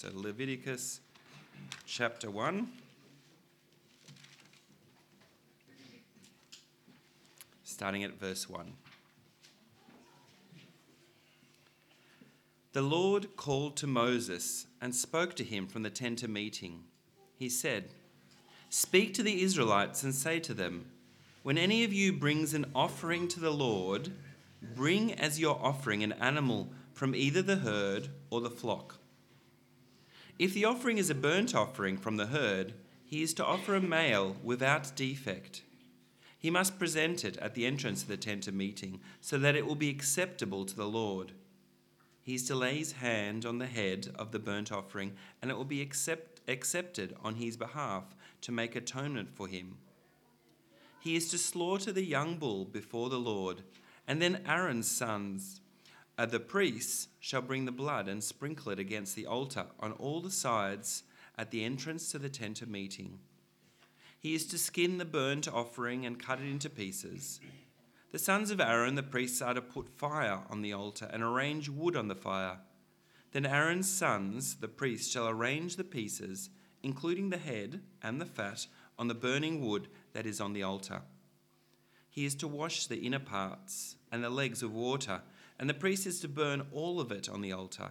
So, Leviticus chapter 1. Starting at verse 1. The Lord called to Moses and spoke to him from the tent of meeting. He said, Speak to the Israelites and say to them, When any of you brings an offering to the Lord, bring as your offering an animal from either the herd or the flock. If the offering is a burnt offering from the herd, he is to offer a male without defect. He must present it at the entrance of the tent of meeting, so that it will be acceptable to the Lord. He is to lay his hand on the head of the burnt offering, and it will be accept, accepted on his behalf to make atonement for him. He is to slaughter the young bull before the Lord, and then Aaron's sons, uh, the priests, shall bring the blood and sprinkle it against the altar on all the sides at the entrance to the tent of meeting. He is to skin the burnt offering and cut it into pieces. The sons of Aaron, the priests, are to put fire on the altar and arrange wood on the fire. Then Aaron's sons, the priests, shall arrange the pieces, including the head and the fat, on the burning wood that is on the altar. He is to wash the inner parts and the legs of water, and the priest is to burn all of it on the altar.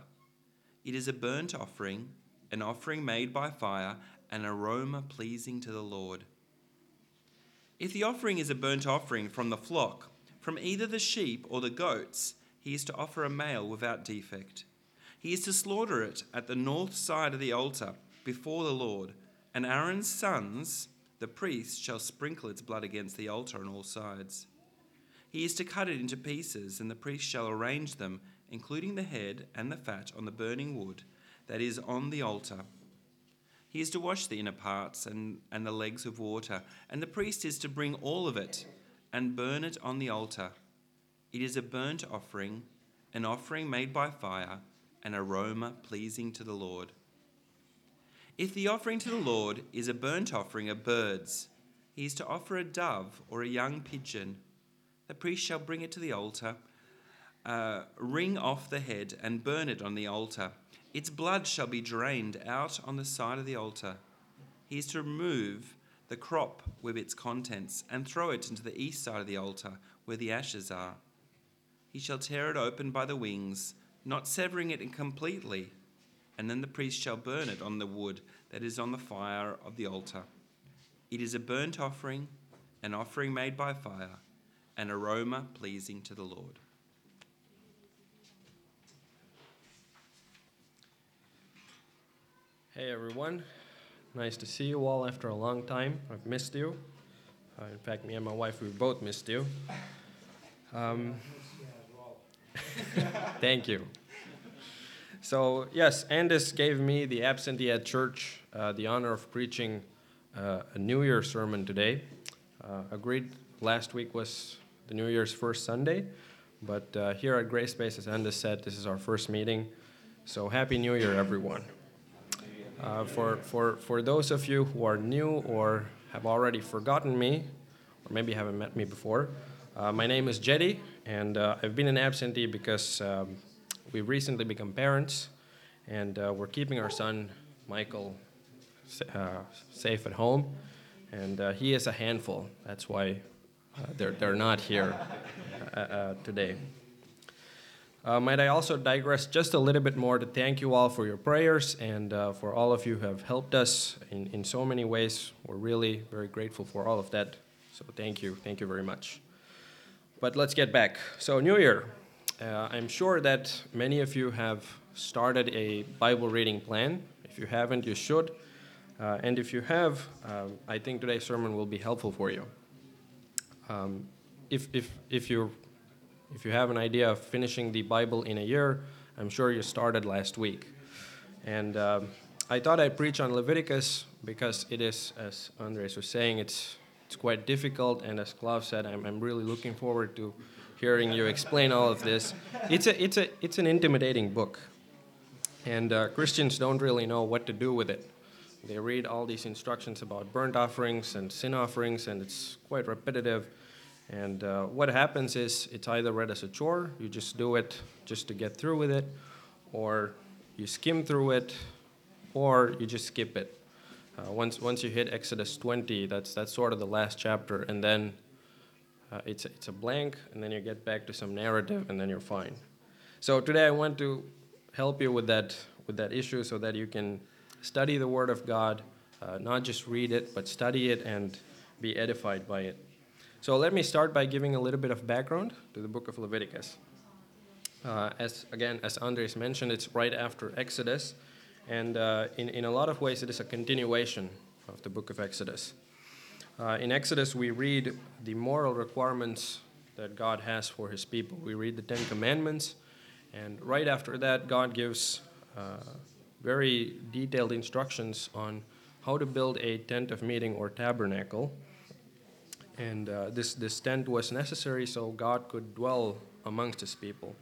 It is a burnt offering, an offering made by fire, an aroma pleasing to the Lord. If the offering is a burnt offering from the flock, from either the sheep or the goats, he is to offer a male without defect. He is to slaughter it at the north side of the altar before the Lord, and Aaron's sons, the priests, shall sprinkle its blood against the altar on all sides. He is to cut it into pieces, and the priest shall arrange them, including the head and the fat, on the burning wood that is on the altar he is to wash the inner parts and, and the legs with water, and the priest is to bring all of it and burn it on the altar. It is a burnt offering, an offering made by fire, an aroma pleasing to the Lord. If the offering to the Lord is a burnt offering of birds, he is to offer a dove or a young pigeon. The priest shall bring it to the altar, uh, wring off the head, and burn it on the altar. Its blood shall be drained out on the side of the altar. He is to remove the crop with its contents and throw it into the east side of the altar where the ashes are. He shall tear it open by the wings, not severing it completely, and then the priest shall burn it on the wood that is on the fire of the altar. It is a burnt offering, an offering made by fire, an aroma pleasing to the Lord. Hey everyone, nice to see you all after a long time. I've missed you. Uh, in fact, me and my wife, we both missed you. Um, thank you. So, yes, Andis gave me, the absentee at church, uh, the honor of preaching uh, a New Year sermon today. Uh, agreed, last week was the New Year's first Sunday, but uh, here at Grace Space, as Andis said, this is our first meeting. So, Happy New Year, everyone. Uh, for, for, for those of you who are new or have already forgotten me, or maybe haven't met me before, uh, my name is Jetty, and uh, I've been an absentee because um, we recently become parents, and uh, we're keeping our son, Michael, uh, safe at home, and he is a handful. That's why they're, they're not here today. Uh, might I also digress just a little bit more to thank you all for your prayers and uh, for all of you who have helped us in, in so many ways. We're really very grateful for all of that. So thank you. Thank you very much. But let's get back. So, New Year. Uh, I'm sure that many of you have started a Bible reading plan. If you haven't, you should. Uh, and if you have, I think today's sermon will be helpful for you. Um, if, if, if you're if you have an idea of finishing the Bible in a year, I'm sure you started last week. And um, I thought I'd preach on Leviticus because it is, as Andis was saying, it's, it's quite difficult. And as Klaus said, I'm, I'm really looking forward to hearing you explain all of this. It's, a, it's, a, it's an intimidating book. And uh, Christians don't really know what to do with it. They read all these instructions about burnt offerings and sin offerings, and it's quite repetitive. And uh, what happens is it's either read as a chore, you just do it just to get through with it, or you skim through it or you just skip it. Uh, once, once you hit Exodus 20, that's, that's sort of the last chapter, and then uh, it's, it's a blank, and then you get back to some narrative, and then you're fine. So today I want to help you with that, with that issue so that you can study the Word of God, uh, not just read it, but study it and be edified by it. So let me start by giving a little bit of background to the book of Leviticus. Uh, as again, as Andis mentioned, it's right after Exodus, and uh, in, in a lot of ways, it is a continuation of the book of Exodus. Uh, in Exodus, we read the moral requirements that God has for his people. We read the Ten Commandments, and right after that, God gives uh, very detailed instructions on how to build a tent of meeting or tabernacle. And uh, this, this tent was necessary so God could dwell amongst his people.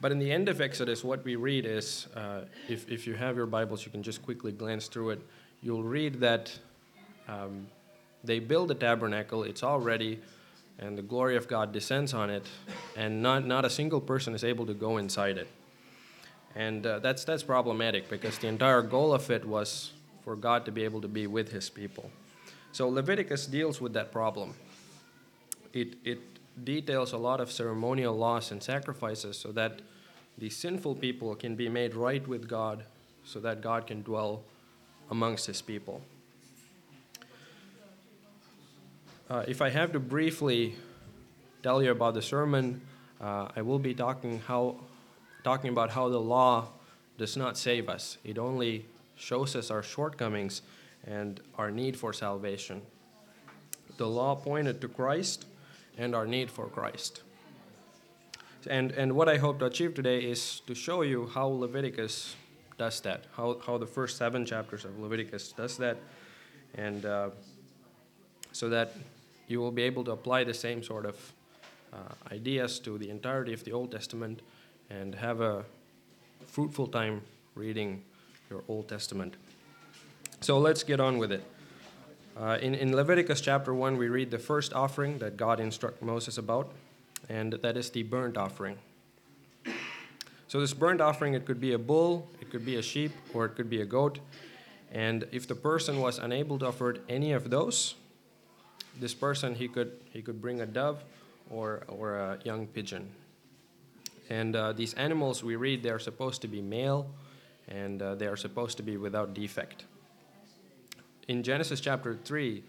But in the end of Exodus, what we read is uh, if, if you have your Bibles, you can just quickly glance through it. You'll read that um, they build the tabernacle, it's all ready, and the glory of God descends on it, and not, not a single person is able to go inside it. And uh, that's, that's problematic because the entire goal of it was for God to be able to be with his people. So Leviticus deals with that problem. It, it details a lot of ceremonial laws and sacrifices so that the sinful people can be made right with God, so that God can dwell amongst his people. Uh, if I have to briefly tell you about the sermon, uh, I will be talking how, talking about how the law does not save us. It only shows us our shortcomings and our need for salvation. The law pointed to Christ and our need for Christ. And, and what I hope to achieve today is to show you how Leviticus does that, how, how the first seven chapters of Leviticus does that, and uh, so that you will be able to apply the same sort of uh, ideas to the entirety of the Old Testament and have a fruitful time reading your Old Testament. So let's get on with it. Uh, in, in Leviticus chapter 1, we read the first offering that God instructed Moses about, and that is the burnt offering. So, this burnt offering, it could be a bull, it could be a sheep, or it could be a goat. And if the person was unable to offer any of those, this person he could he could bring a dove or or a young pigeon. And uh, these animals we read they are supposed to be male, and uh, they are supposed to be without defect in Genesis chapter 3,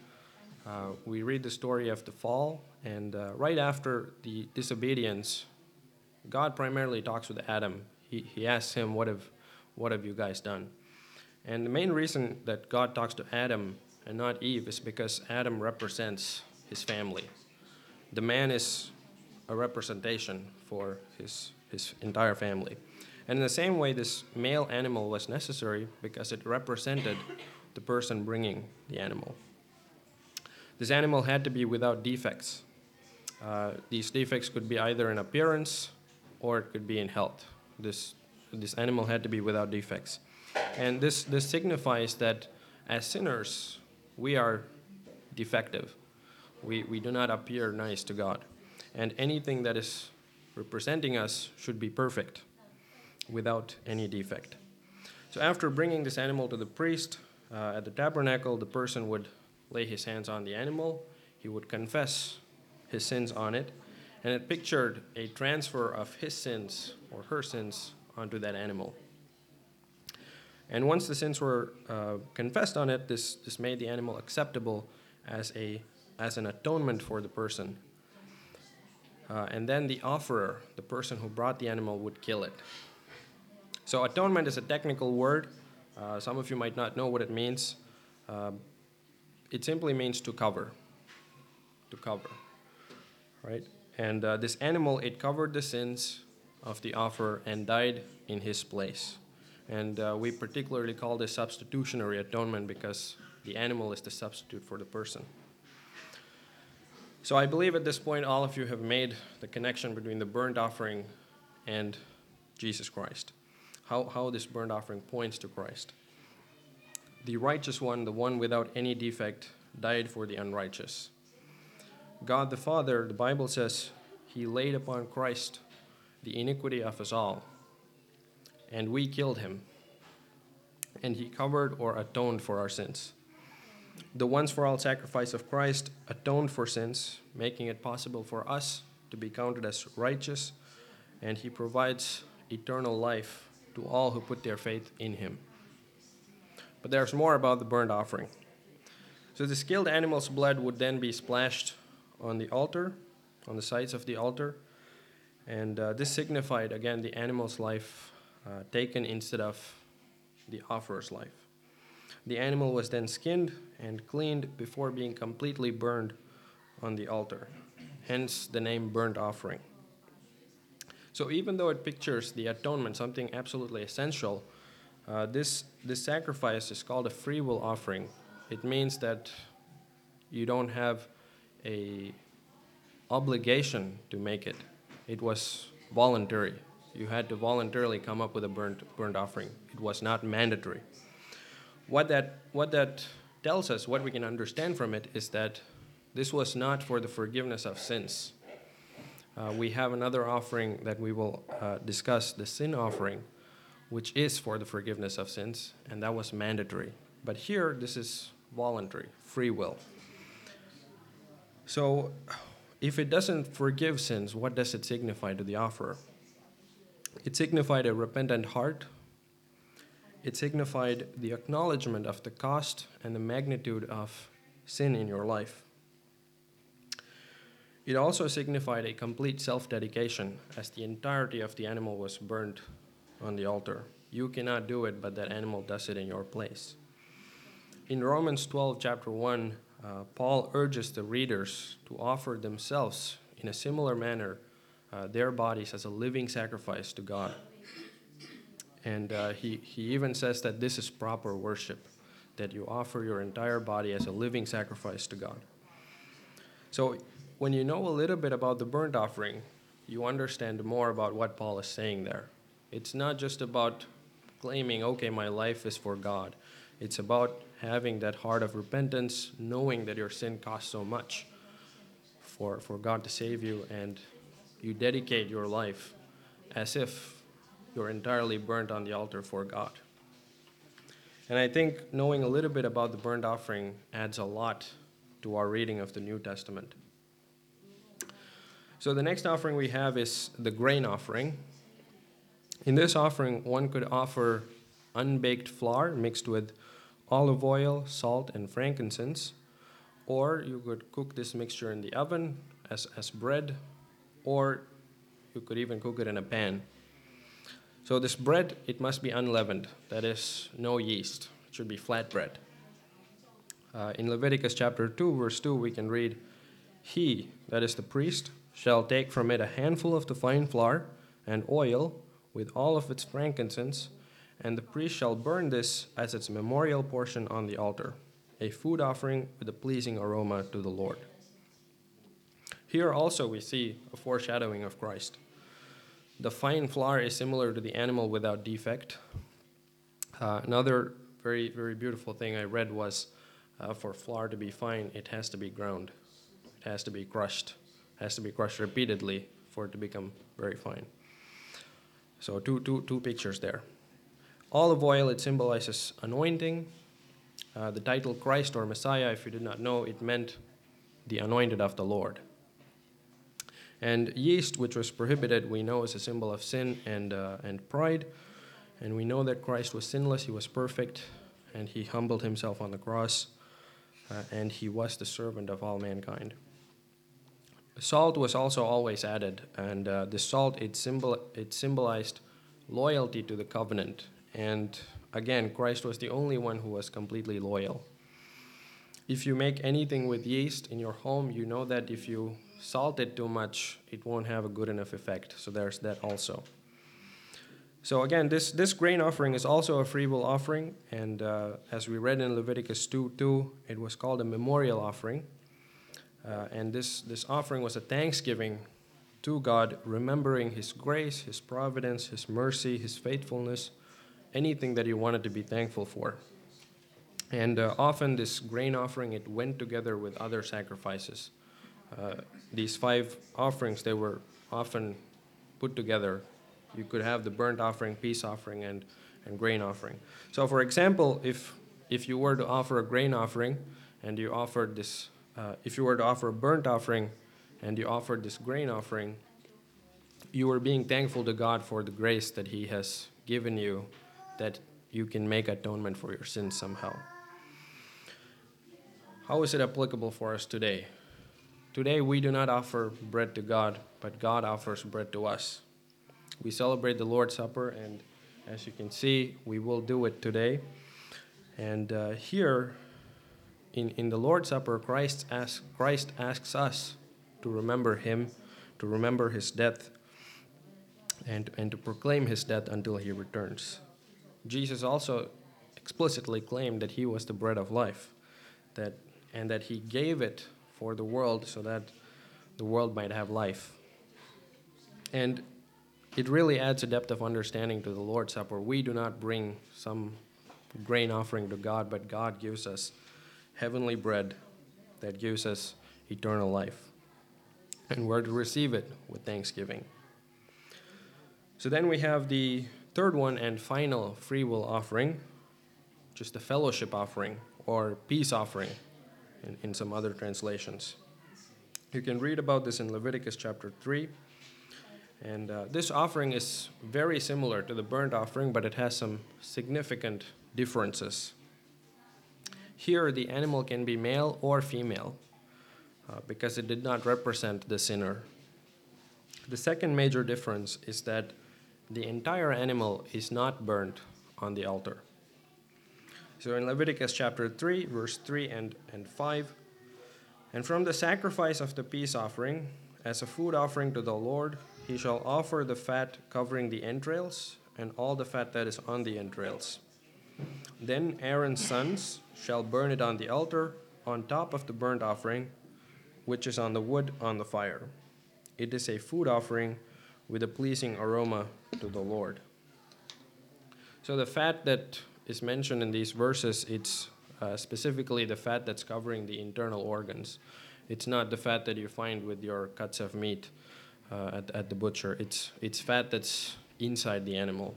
uh, we read the story of the fall, and uh, right after the disobedience, God primarily talks with Adam. He, he asks him, what have, what have you guys done? And the main reason that God talks to Adam and not Eve is because Adam represents his family. The man is a representation for his, his entire family. And in the same way, this male animal was necessary because it represented the person bringing the animal. This animal had to be without defects. Uh, these defects could be either in appearance or it could be in health. This, this animal had to be without defects. And this, this signifies that as sinners, we are defective. We, we do not appear nice to God. And anything that is representing us should be perfect without any defect. So after bringing this animal to the priest, uh, at the tabernacle, the person would lay his hands on the animal, he would confess his sins on it, and it pictured a transfer of his sins or her sins onto that animal. And once the sins were uh, confessed on it, this, this made the animal acceptable as, a, as an atonement for the person. Uh, and then the offerer, the person who brought the animal, would kill it. So, atonement is a technical word. Uh, some of you might not know what it means. Uh, it simply means to cover. To cover. Right? And uh, this animal, it covered the sins of the offerer and died in his place. And uh, we particularly call this substitutionary atonement because the animal is the substitute for the person. So I believe at this point all of you have made the connection between the burnt offering and Jesus Christ how, how this burnt offering points to Christ. The righteous one, the one without any defect, died for the unrighteous. God the Father, the Bible says, He laid upon Christ the iniquity of us all, and we killed him. and he covered or atoned for our sins. The once for all sacrifice of Christ atoned for sins, making it possible for us to be counted as righteous, and he provides eternal life to all who put their faith in him. But there's more about the burnt offering. So the skilled animal's blood would then be splashed on the altar, on the sides of the altar, and uh, this signified again the animal's life uh, taken instead of the offerer's life. The animal was then skinned and cleaned before being completely burned on the altar, hence the name burnt offering. So, even though it pictures the atonement, something absolutely essential, uh, this, this sacrifice is called a free will offering. It means that you don't have a obligation to make it. It was voluntary. You had to voluntarily come up with a burnt, burnt offering. It was not mandatory. What that, what that tells us, what we can understand from it, is that this was not for the forgiveness of sins. Uh, we have another offering that we will uh, discuss, the sin offering, which is for the forgiveness of sins, and that was mandatory. But here, this is voluntary, free will. So, if it doesn't forgive sins, what does it signify to the offerer? It signified a repentant heart. It signified the acknowledgement of the cost and the magnitude of sin in your life. It also signified a complete self dedication, as the entirety of the animal was burned on the altar. You cannot do it, but that animal does it in your place. In Romans 12, chapter 1, uh, Paul urges the readers to offer themselves in a similar manner uh, their bodies as a living sacrifice to God. And uh, he, he even says that this is proper worship, that you offer your entire body as a living sacrifice to God. So, when you know a little bit about the burnt offering, you understand more about what Paul is saying there. It's not just about claiming, okay, my life is for God. It's about having that heart of repentance, knowing that your sin costs so much for, for God to save you, and you dedicate your life as if you're entirely burnt on the altar for God. And I think knowing a little bit about the burnt offering adds a lot to our reading of the New Testament. So the next offering we have is the grain offering. In this offering, one could offer unbaked flour mixed with olive oil, salt, and frankincense. Or you could cook this mixture in the oven as, as bread, or you could even cook it in a pan. So this bread, it must be unleavened, that is, no yeast. It should be flat bread. Uh, in Leviticus chapter 2, verse 2, we can read, He, that is the priest, shall take from it a handful of the fine flour and oil with all of its frankincense and the priest shall burn this as its memorial portion on the altar, a food offering with a pleasing aroma to the Lord. Here also we see a foreshadowing of Christ. The fine flour is similar to the animal without defect. Uh, another very, very beautiful thing I read was uh, for flour to be fine, it has to be ground, it has to be crushed, has to be crushed repeatedly for it to become very fine. So, two, two, two pictures there. Olive oil, it symbolizes anointing. Uh, the title Christ or Messiah, if you did not know, it meant the anointed of the Lord. And yeast, which was prohibited, we know is a symbol of sin and, uh, and pride. And we know that Christ was sinless, he was perfect, and he humbled himself on the cross, uh, and he was the servant of all mankind. Salt was also always added, and uh, the salt it, symbol, it symbolized loyalty to the covenant and again, Christ was the only one who was completely loyal. If you make anything with yeast in your home, you know that if you salt it too much, it won't have a good enough effect. So there's that also. So again, this, this grain offering is also a free will offering, and uh, as we read in Leviticus 2 2, it was called a memorial offering. Uh, and this, this offering was a thanksgiving to God, remembering His grace, His providence, His mercy, His faithfulness, anything that you wanted to be thankful for. And uh, often this grain offering, it went together with other sacrifices. Uh, these five offerings, they were often put together. You could have the burnt offering, peace offering, and, and grain offering. So, for example, if if you were to offer a grain offering and you offered this, uh, if you were to offer a burnt offering and you offered this grain offering, you were being thankful to God for the grace that He has given you, that you can make atonement for your sins somehow. How is it applicable for us today? Today, we do not offer bread to God, but God offers bread to us. We celebrate the Lord's Supper, and as you can see, we will do it today. And uh, here, in, in the Lord's Supper, Christ, asks, Christ asks us to remember Him, to remember His death, and, and to proclaim His death until He returns. Jesus also explicitly claimed that He was the bread of life, that, and that He gave it for the world so that the world might have life. And it really adds a depth of understanding to the Lord's Supper. We do not bring some grain offering to God, but God gives us heavenly bread that gives us eternal life. And we're to receive it with thanksgiving. So then we have the third one and final free will offering, just a fellowship offering or peace offering in, in some other translations. You can read about this in Leviticus chapter 3. And uh, this offering is very similar to the burnt offering, but it has some significant differences. Here, the animal can be male or female uh, because it did not represent the sinner. The second major difference is that the entire animal is not burnt on the altar. So in Leviticus chapter 3, verse 3 and, and 5, and from the sacrifice of the peace offering, as a food offering to the Lord, he shall offer the fat covering the entrails, and all the fat that is on the entrails. Then Aaron's sons shall burn it on the altar, on top of the burnt offering, which is on the wood on the fire. It is a food offering with a pleasing aroma to the Lord. So the fat that is mentioned in these verses, it's uh, specifically the fat that's covering the internal organs. It's not the fat that you find with your cuts of meat uh, at, at the butcher. It's, it's fat that's inside the animal.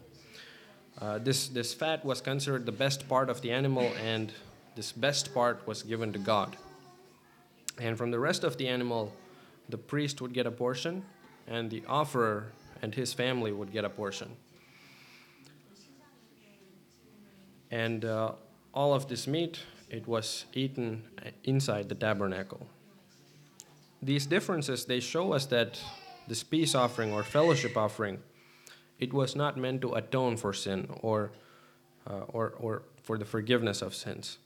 Uh, this, this fat was considered the best part of the animal, and this best part was given to God. And from the rest of the animal, the priest would get a portion, and the offerer and his family would get a portion. And uh, all of this meat, it was eaten inside the tabernacle. These differences, they show us that this peace offering or fellowship offering, it was not meant to atone for sin or, uh, or, or for the forgiveness of sins.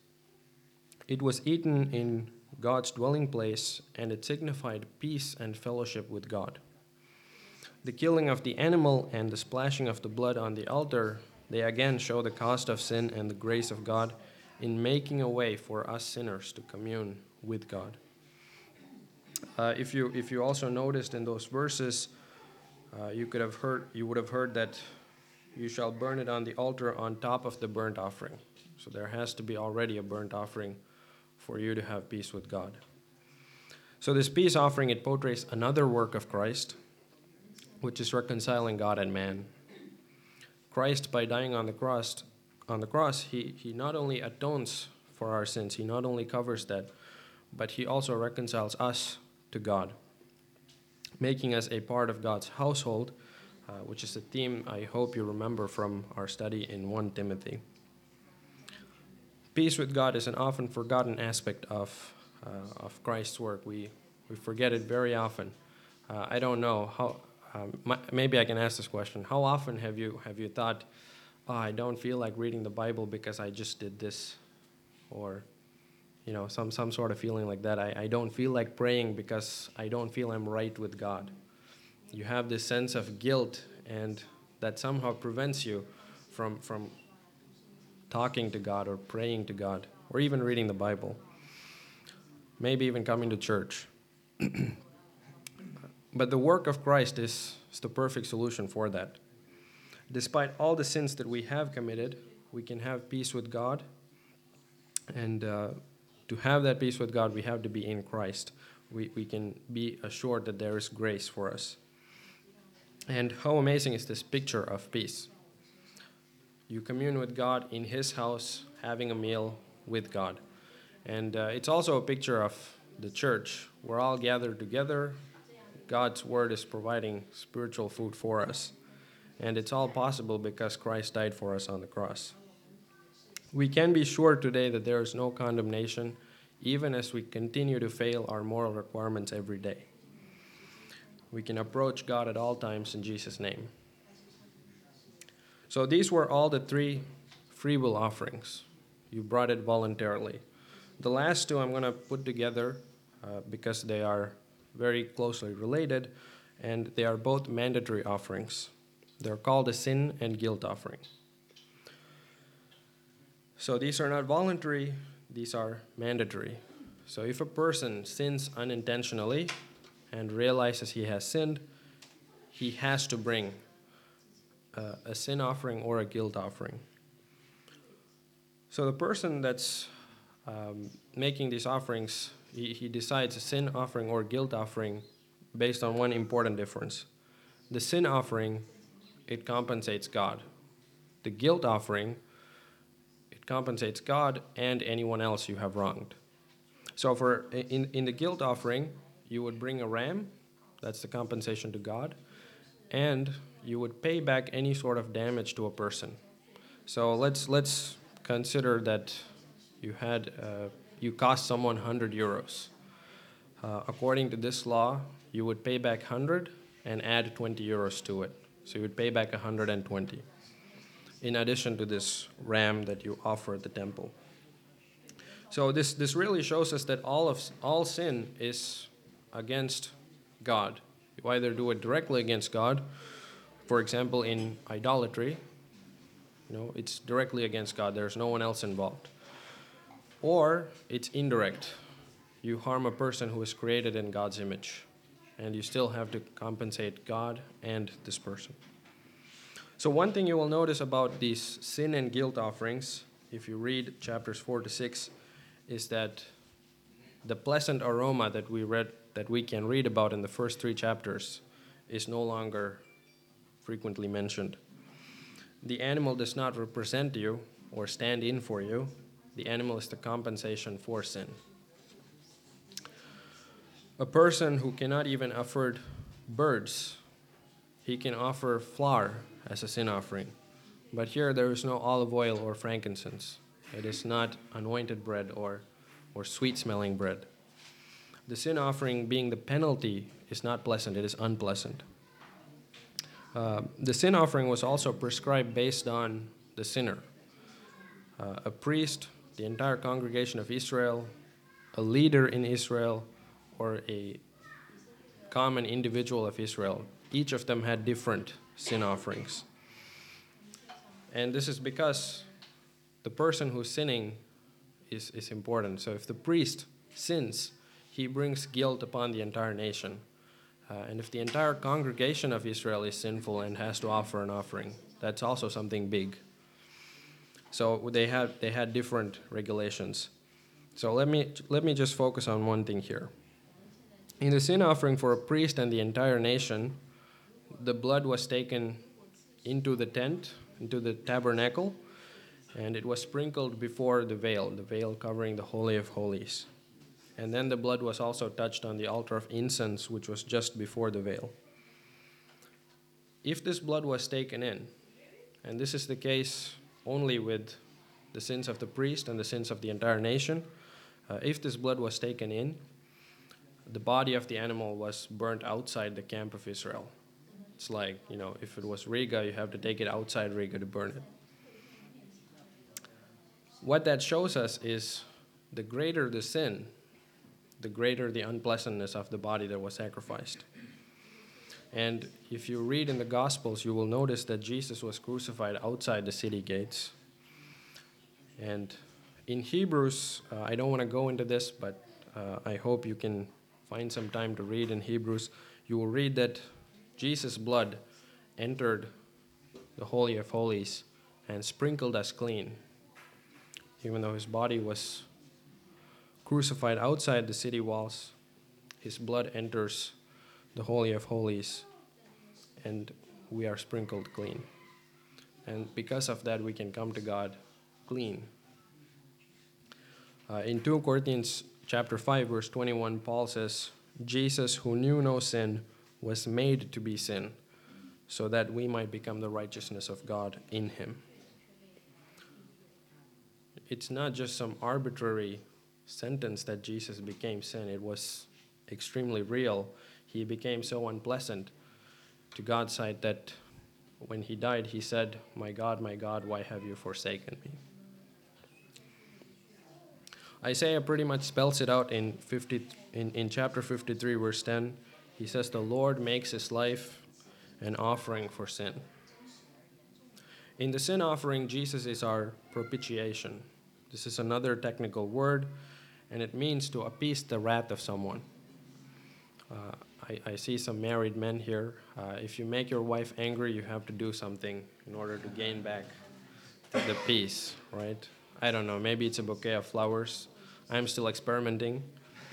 It was eaten in God's dwelling place, and it signified peace and fellowship with God. The killing of the animal and the splashing of the blood on the altar, they again show the cost of sin and the grace of God in making a way for us sinners to commune with God. Uh, if you if you also noticed in those verses, uh, you could have heard you would have heard that you shall burn it on the altar on top of the burnt offering. So there has to be already a burnt offering for you to have peace with God. So this peace offering it portrays another work of Christ, which is reconciling God and man. Christ, by dying on the cross, on the cross, he, he not only atones for our sins, he not only covers that, but he also reconciles us to God, making us a part of God's household, uh, which is a theme I hope you remember from our study in 1 Timothy. Peace with God is an often forgotten aspect of, uh, of Christ's work. We, we forget it very often. Uh, I don't know how. Um, maybe I can ask this question: How often have you have you thought, oh, "I don't feel like reading the Bible because I just did this," or you know, some, some sort of feeling like that. I, I don't feel like praying because I don't feel I'm right with God. You have this sense of guilt, and that somehow prevents you from, from talking to God or praying to God or even reading the Bible. Maybe even coming to church. but the work of Christ is, is the perfect solution for that. Despite all the sins that we have committed, we can have peace with God and uh, to have that peace with God, we have to be in Christ. We, we can be assured that there is grace for us. And how amazing is this picture of peace? you commune with God in His house, having a meal with God. And uh, it's also a picture of the church. We're all gathered together. God's word is providing spiritual food for us. And it's all possible because Christ died for us on the cross. We can be sure today that there is no condemnation, even as we continue to fail our moral requirements every day. We can approach God at all times in Jesus' name. So these were all the three free will offerings. You brought it voluntarily. The last two I'm going to put together uh, because they are very closely related and they are both mandatory offerings. They're called a sin and guilt offering. So these are not voluntary, these are mandatory. So if a person sins unintentionally and realizes he has sinned, he has to bring uh, a sin offering or a guilt offering. So the person that's um, making these offerings, he, he decides a sin offering or guilt offering based on one important difference. The sin offering, it compensates God. The guilt offering, compensates God and anyone else you have wronged. So for in, in the guilt offering, you would bring a ram, that's the compensation to God, and you would pay back any sort of damage to a person. So let's let's consider that you had uh, you cost someone 100 euros. Uh, according to this law, you would pay back 100 and add 20 euros to it. So you would pay back 120 in addition to this ram that you offer at the temple. So this, this really shows us that all of all sin is against God. You either do it directly against God for example, in idolatry, you know, it's directly against God. There's no one else involved. Or it's indirect. You harm a person who is created in God's image, and you still have to compensate God and this person. So, one thing you will notice about these sin and guilt offerings, if you read chapters 4 to 6, is that the pleasant aroma that we read that we can read about in the first three chapters is no longer frequently mentioned. The animal does not represent you or stand in for you, the animal is the compensation for sin. A person who cannot even afford birds, he can offer flour as a sin offering. But here there is no olive oil or frankincense. It is not anointed bread or, or sweet smelling bread. The sin offering, being the penalty, is not pleasant, it is unpleasant. Uh, the sin offering was also prescribed based on the sinner. Uh, a priest, the entire congregation of Israel, a leader in Israel, or a common individual of Israel. Each of them had different sin offerings. And this is because the person who's sinning is, is important. So if the priest sins, he brings guilt upon the entire nation. Uh, and if the entire congregation of Israel is sinful and has to offer an offering, that's also something big. So they had they had different regulations. So let me let me just focus on one thing here. In the sin offering for a priest and the entire nation, the blood was taken into the tent, into the tabernacle, and it was sprinkled before the veil, the veil covering the holy of holies. And then the blood was also touched on the altar of incense, which was just before the veil. If this blood was taken in, and this is the case only with the sins of the priest and the sins of the entire nation, uh, if this blood was taken in, the body of the animal was burnt outside the camp of Israel. It's like, you know, if it was Riga, you have to take it outside Riga to burn it. What that shows us is the greater the sin, the greater the unpleasantness of the body that was sacrificed. And if you read in the Gospels, you will notice that Jesus was crucified outside the city gates. And in Hebrews, uh, I don't want to go into this, but uh, I hope you can find some time to read in Hebrews. You will read that Jesus' blood entered the Holy of Holies and sprinkled us clean, even though his body was crucified outside the city walls, his blood enters the Holy of Holies, and we are sprinkled clean. and because of that, we can come to God clean. Uh, in 2 Corinthians chapter 5, verse 21, Paul says, Jesus, who knew no sin, was made to be sin, so that we might become the righteousness of God in him. It's not just some arbitrary sentence that Jesus became sin, it was extremely real. He became so unpleasant to God's sight that when he died, he said, My God, my God, why have you forsaken me? Isaiah pretty much spells it out in, 50, in, in chapter 53, verse 10. He says, The Lord makes his life an offering for sin. In the sin offering, Jesus is our propitiation. This is another technical word, and it means to appease the wrath of someone. Uh, I, I, see some married men here. Uh, if you make your wife angry, you have to do something in order to gain back the peace, right? I don't know, maybe it's a bouquet of flowers. I'm still experimenting.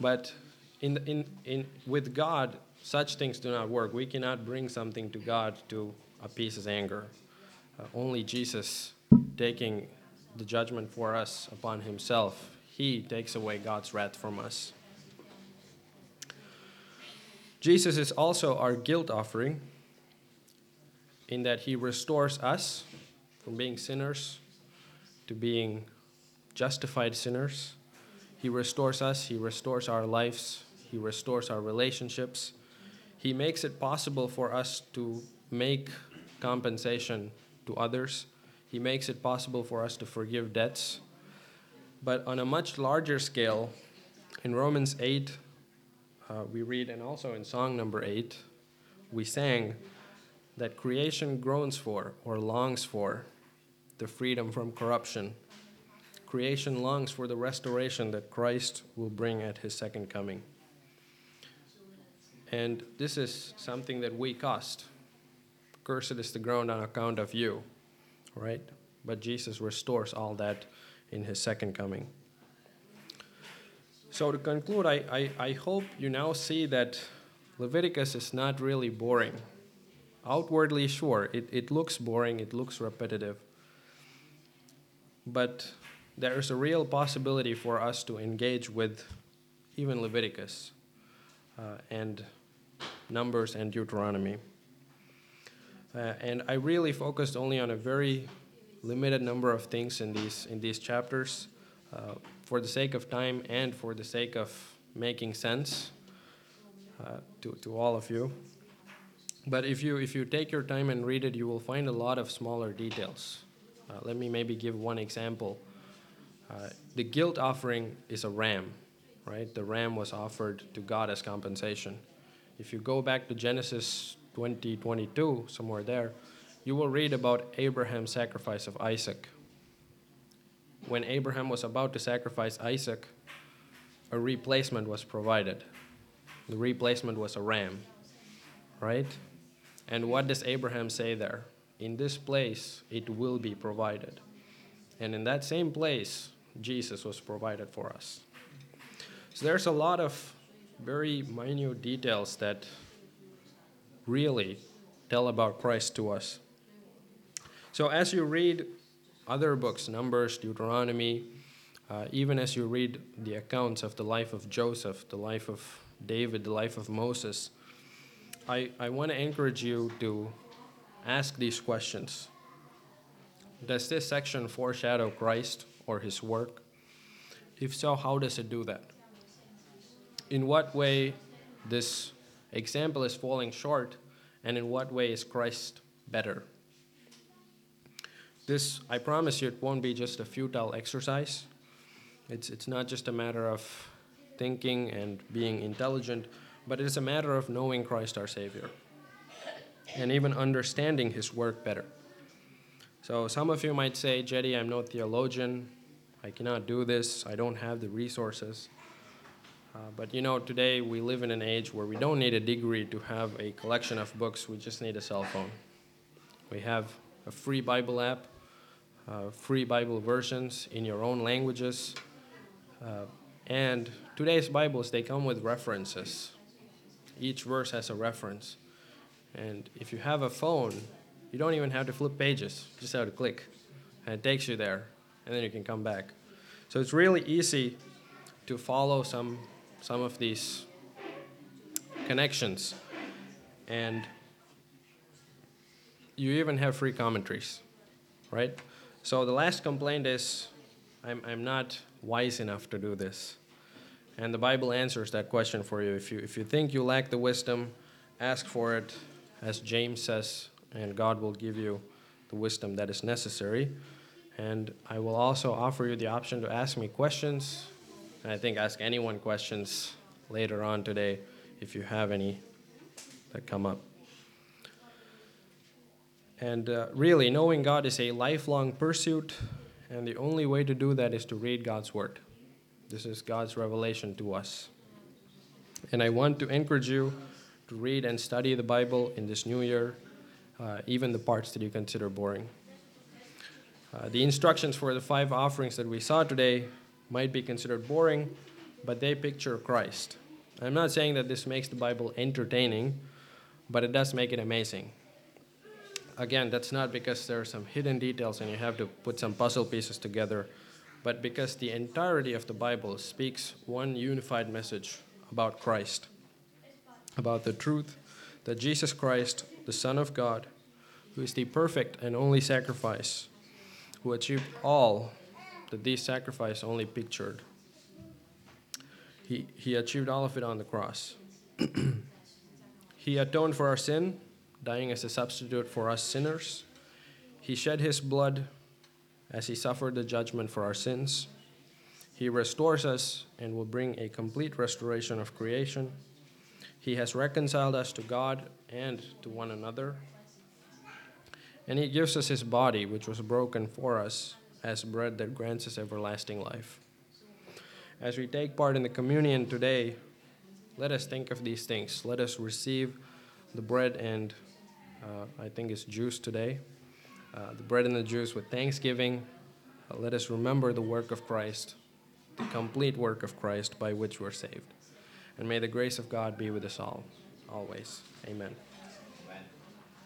but in, in, in, with God, such things do not work. We cannot bring something to God to appease his anger. Uh, only Jesus taking the judgment for us upon himself, he takes away God's wrath from us. Jesus is also our guilt offering in that he restores us from being sinners to being justified sinners. He restores us, He restores our lives, He restores our relationships. He makes it possible for us to make compensation to others. He makes it possible for us to forgive debts. But on a much larger scale, in Romans 8, uh, we read, and also in song number 8, we sang that creation groans for or longs for the freedom from corruption. Creation longs for the restoration that Christ will bring at his second coming. And this is something that we cost. Cursed is the ground on account of you, right? But Jesus restores all that in his second coming. So, to conclude, I, I, I hope you now see that Leviticus is not really boring. Outwardly, sure, it, it looks boring, it looks repetitive. But there is a real possibility for us to engage with even Leviticus uh, and Numbers and Deuteronomy. Uh, and I really focused only on a very limited number of things in these in these chapters, uh, for the sake of time and for the sake of making sense uh, to to all of you. But if you if you take your time and read it, you will find a lot of smaller details. Uh, let me maybe give one example. Uh, the guilt offering is a ram, right? The ram was offered to God as compensation. If you go back to Genesis 20, 22, somewhere there, you will read about Abraham's sacrifice of Isaac. When Abraham was about to sacrifice Isaac, a replacement was provided. The replacement was a ram, right? And what does Abraham say there? In this place it will be provided. And in that same place, Jesus was provided for us. So there's a lot of very minute details that really tell about Christ to us. So as you read other books, Numbers, Deuteronomy, uh, even as you read the accounts of the life of Joseph, the life of David, the life of Moses, I, I want to encourage you to ask these questions Does this section foreshadow Christ or his work? If so, how does it do that? In what way this example is falling short, and in what way is Christ better? This, I promise you, it won't be just a futile exercise. It's, it's not just a matter of thinking and being intelligent, but it is a matter of knowing Christ our Savior and even understanding his work better. So some of you might say, Jetty, I'm no theologian. I cannot do this. I don't have the resources. Uh, but you know, today we live in an age where we don't need a degree to have a collection of books. We just need a cell phone. We have a free Bible app, uh, free Bible versions in your own languages. Uh, and today's Bibles, they come with references. Each verse has a reference. And if you have a phone, you don't even have to flip pages, you just have to click. And it takes you there, and then you can come back. So it's really easy to follow some, some of these connections. And you even have free commentaries, right? So the last complaint is I'm, I'm not wise enough to do this. And the Bible answers that question for you. If you, if you think you lack the wisdom, ask for it, as James says, and God will give you the wisdom that is necessary. And I will also offer you the option to ask me questions. And I think ask anyone questions later on today if you have any that come up. And uh, really, knowing God is a lifelong pursuit, and the only way to do that is to read God's Word. This is God's revelation to us. And I want to encourage you to read and study the Bible in this new year, uh, even the parts that you consider boring. Uh, the instructions for the five offerings that we saw today might be considered boring, but they picture Christ. I'm not saying that this makes the Bible entertaining, but it does make it amazing. Again, that's not because there are some hidden details and you have to put some puzzle pieces together, but because the entirety of the Bible speaks one unified message about Christ, about the truth that Jesus Christ, the Son of God, who is the perfect and only sacrifice, who achieved all that this sacrifice only pictured. He, he achieved all of it on the cross. he atoned for our sin, dying as a substitute for us sinners. He shed his blood as he suffered the judgment for our sins. He restores us and will bring a complete restoration of creation. He has reconciled us to God and to one another and he gives us his body, which was broken for us, as bread that grants us everlasting life. As we take part in the communion today, let us think of these things. Let us receive the bread and uh, I think it's juice today. Uh, the bread and the juice with thanksgiving. Uh, let us remember the work of Christ, the complete work of Christ by which we're saved. And may the grace of God be with us all, always. Amen.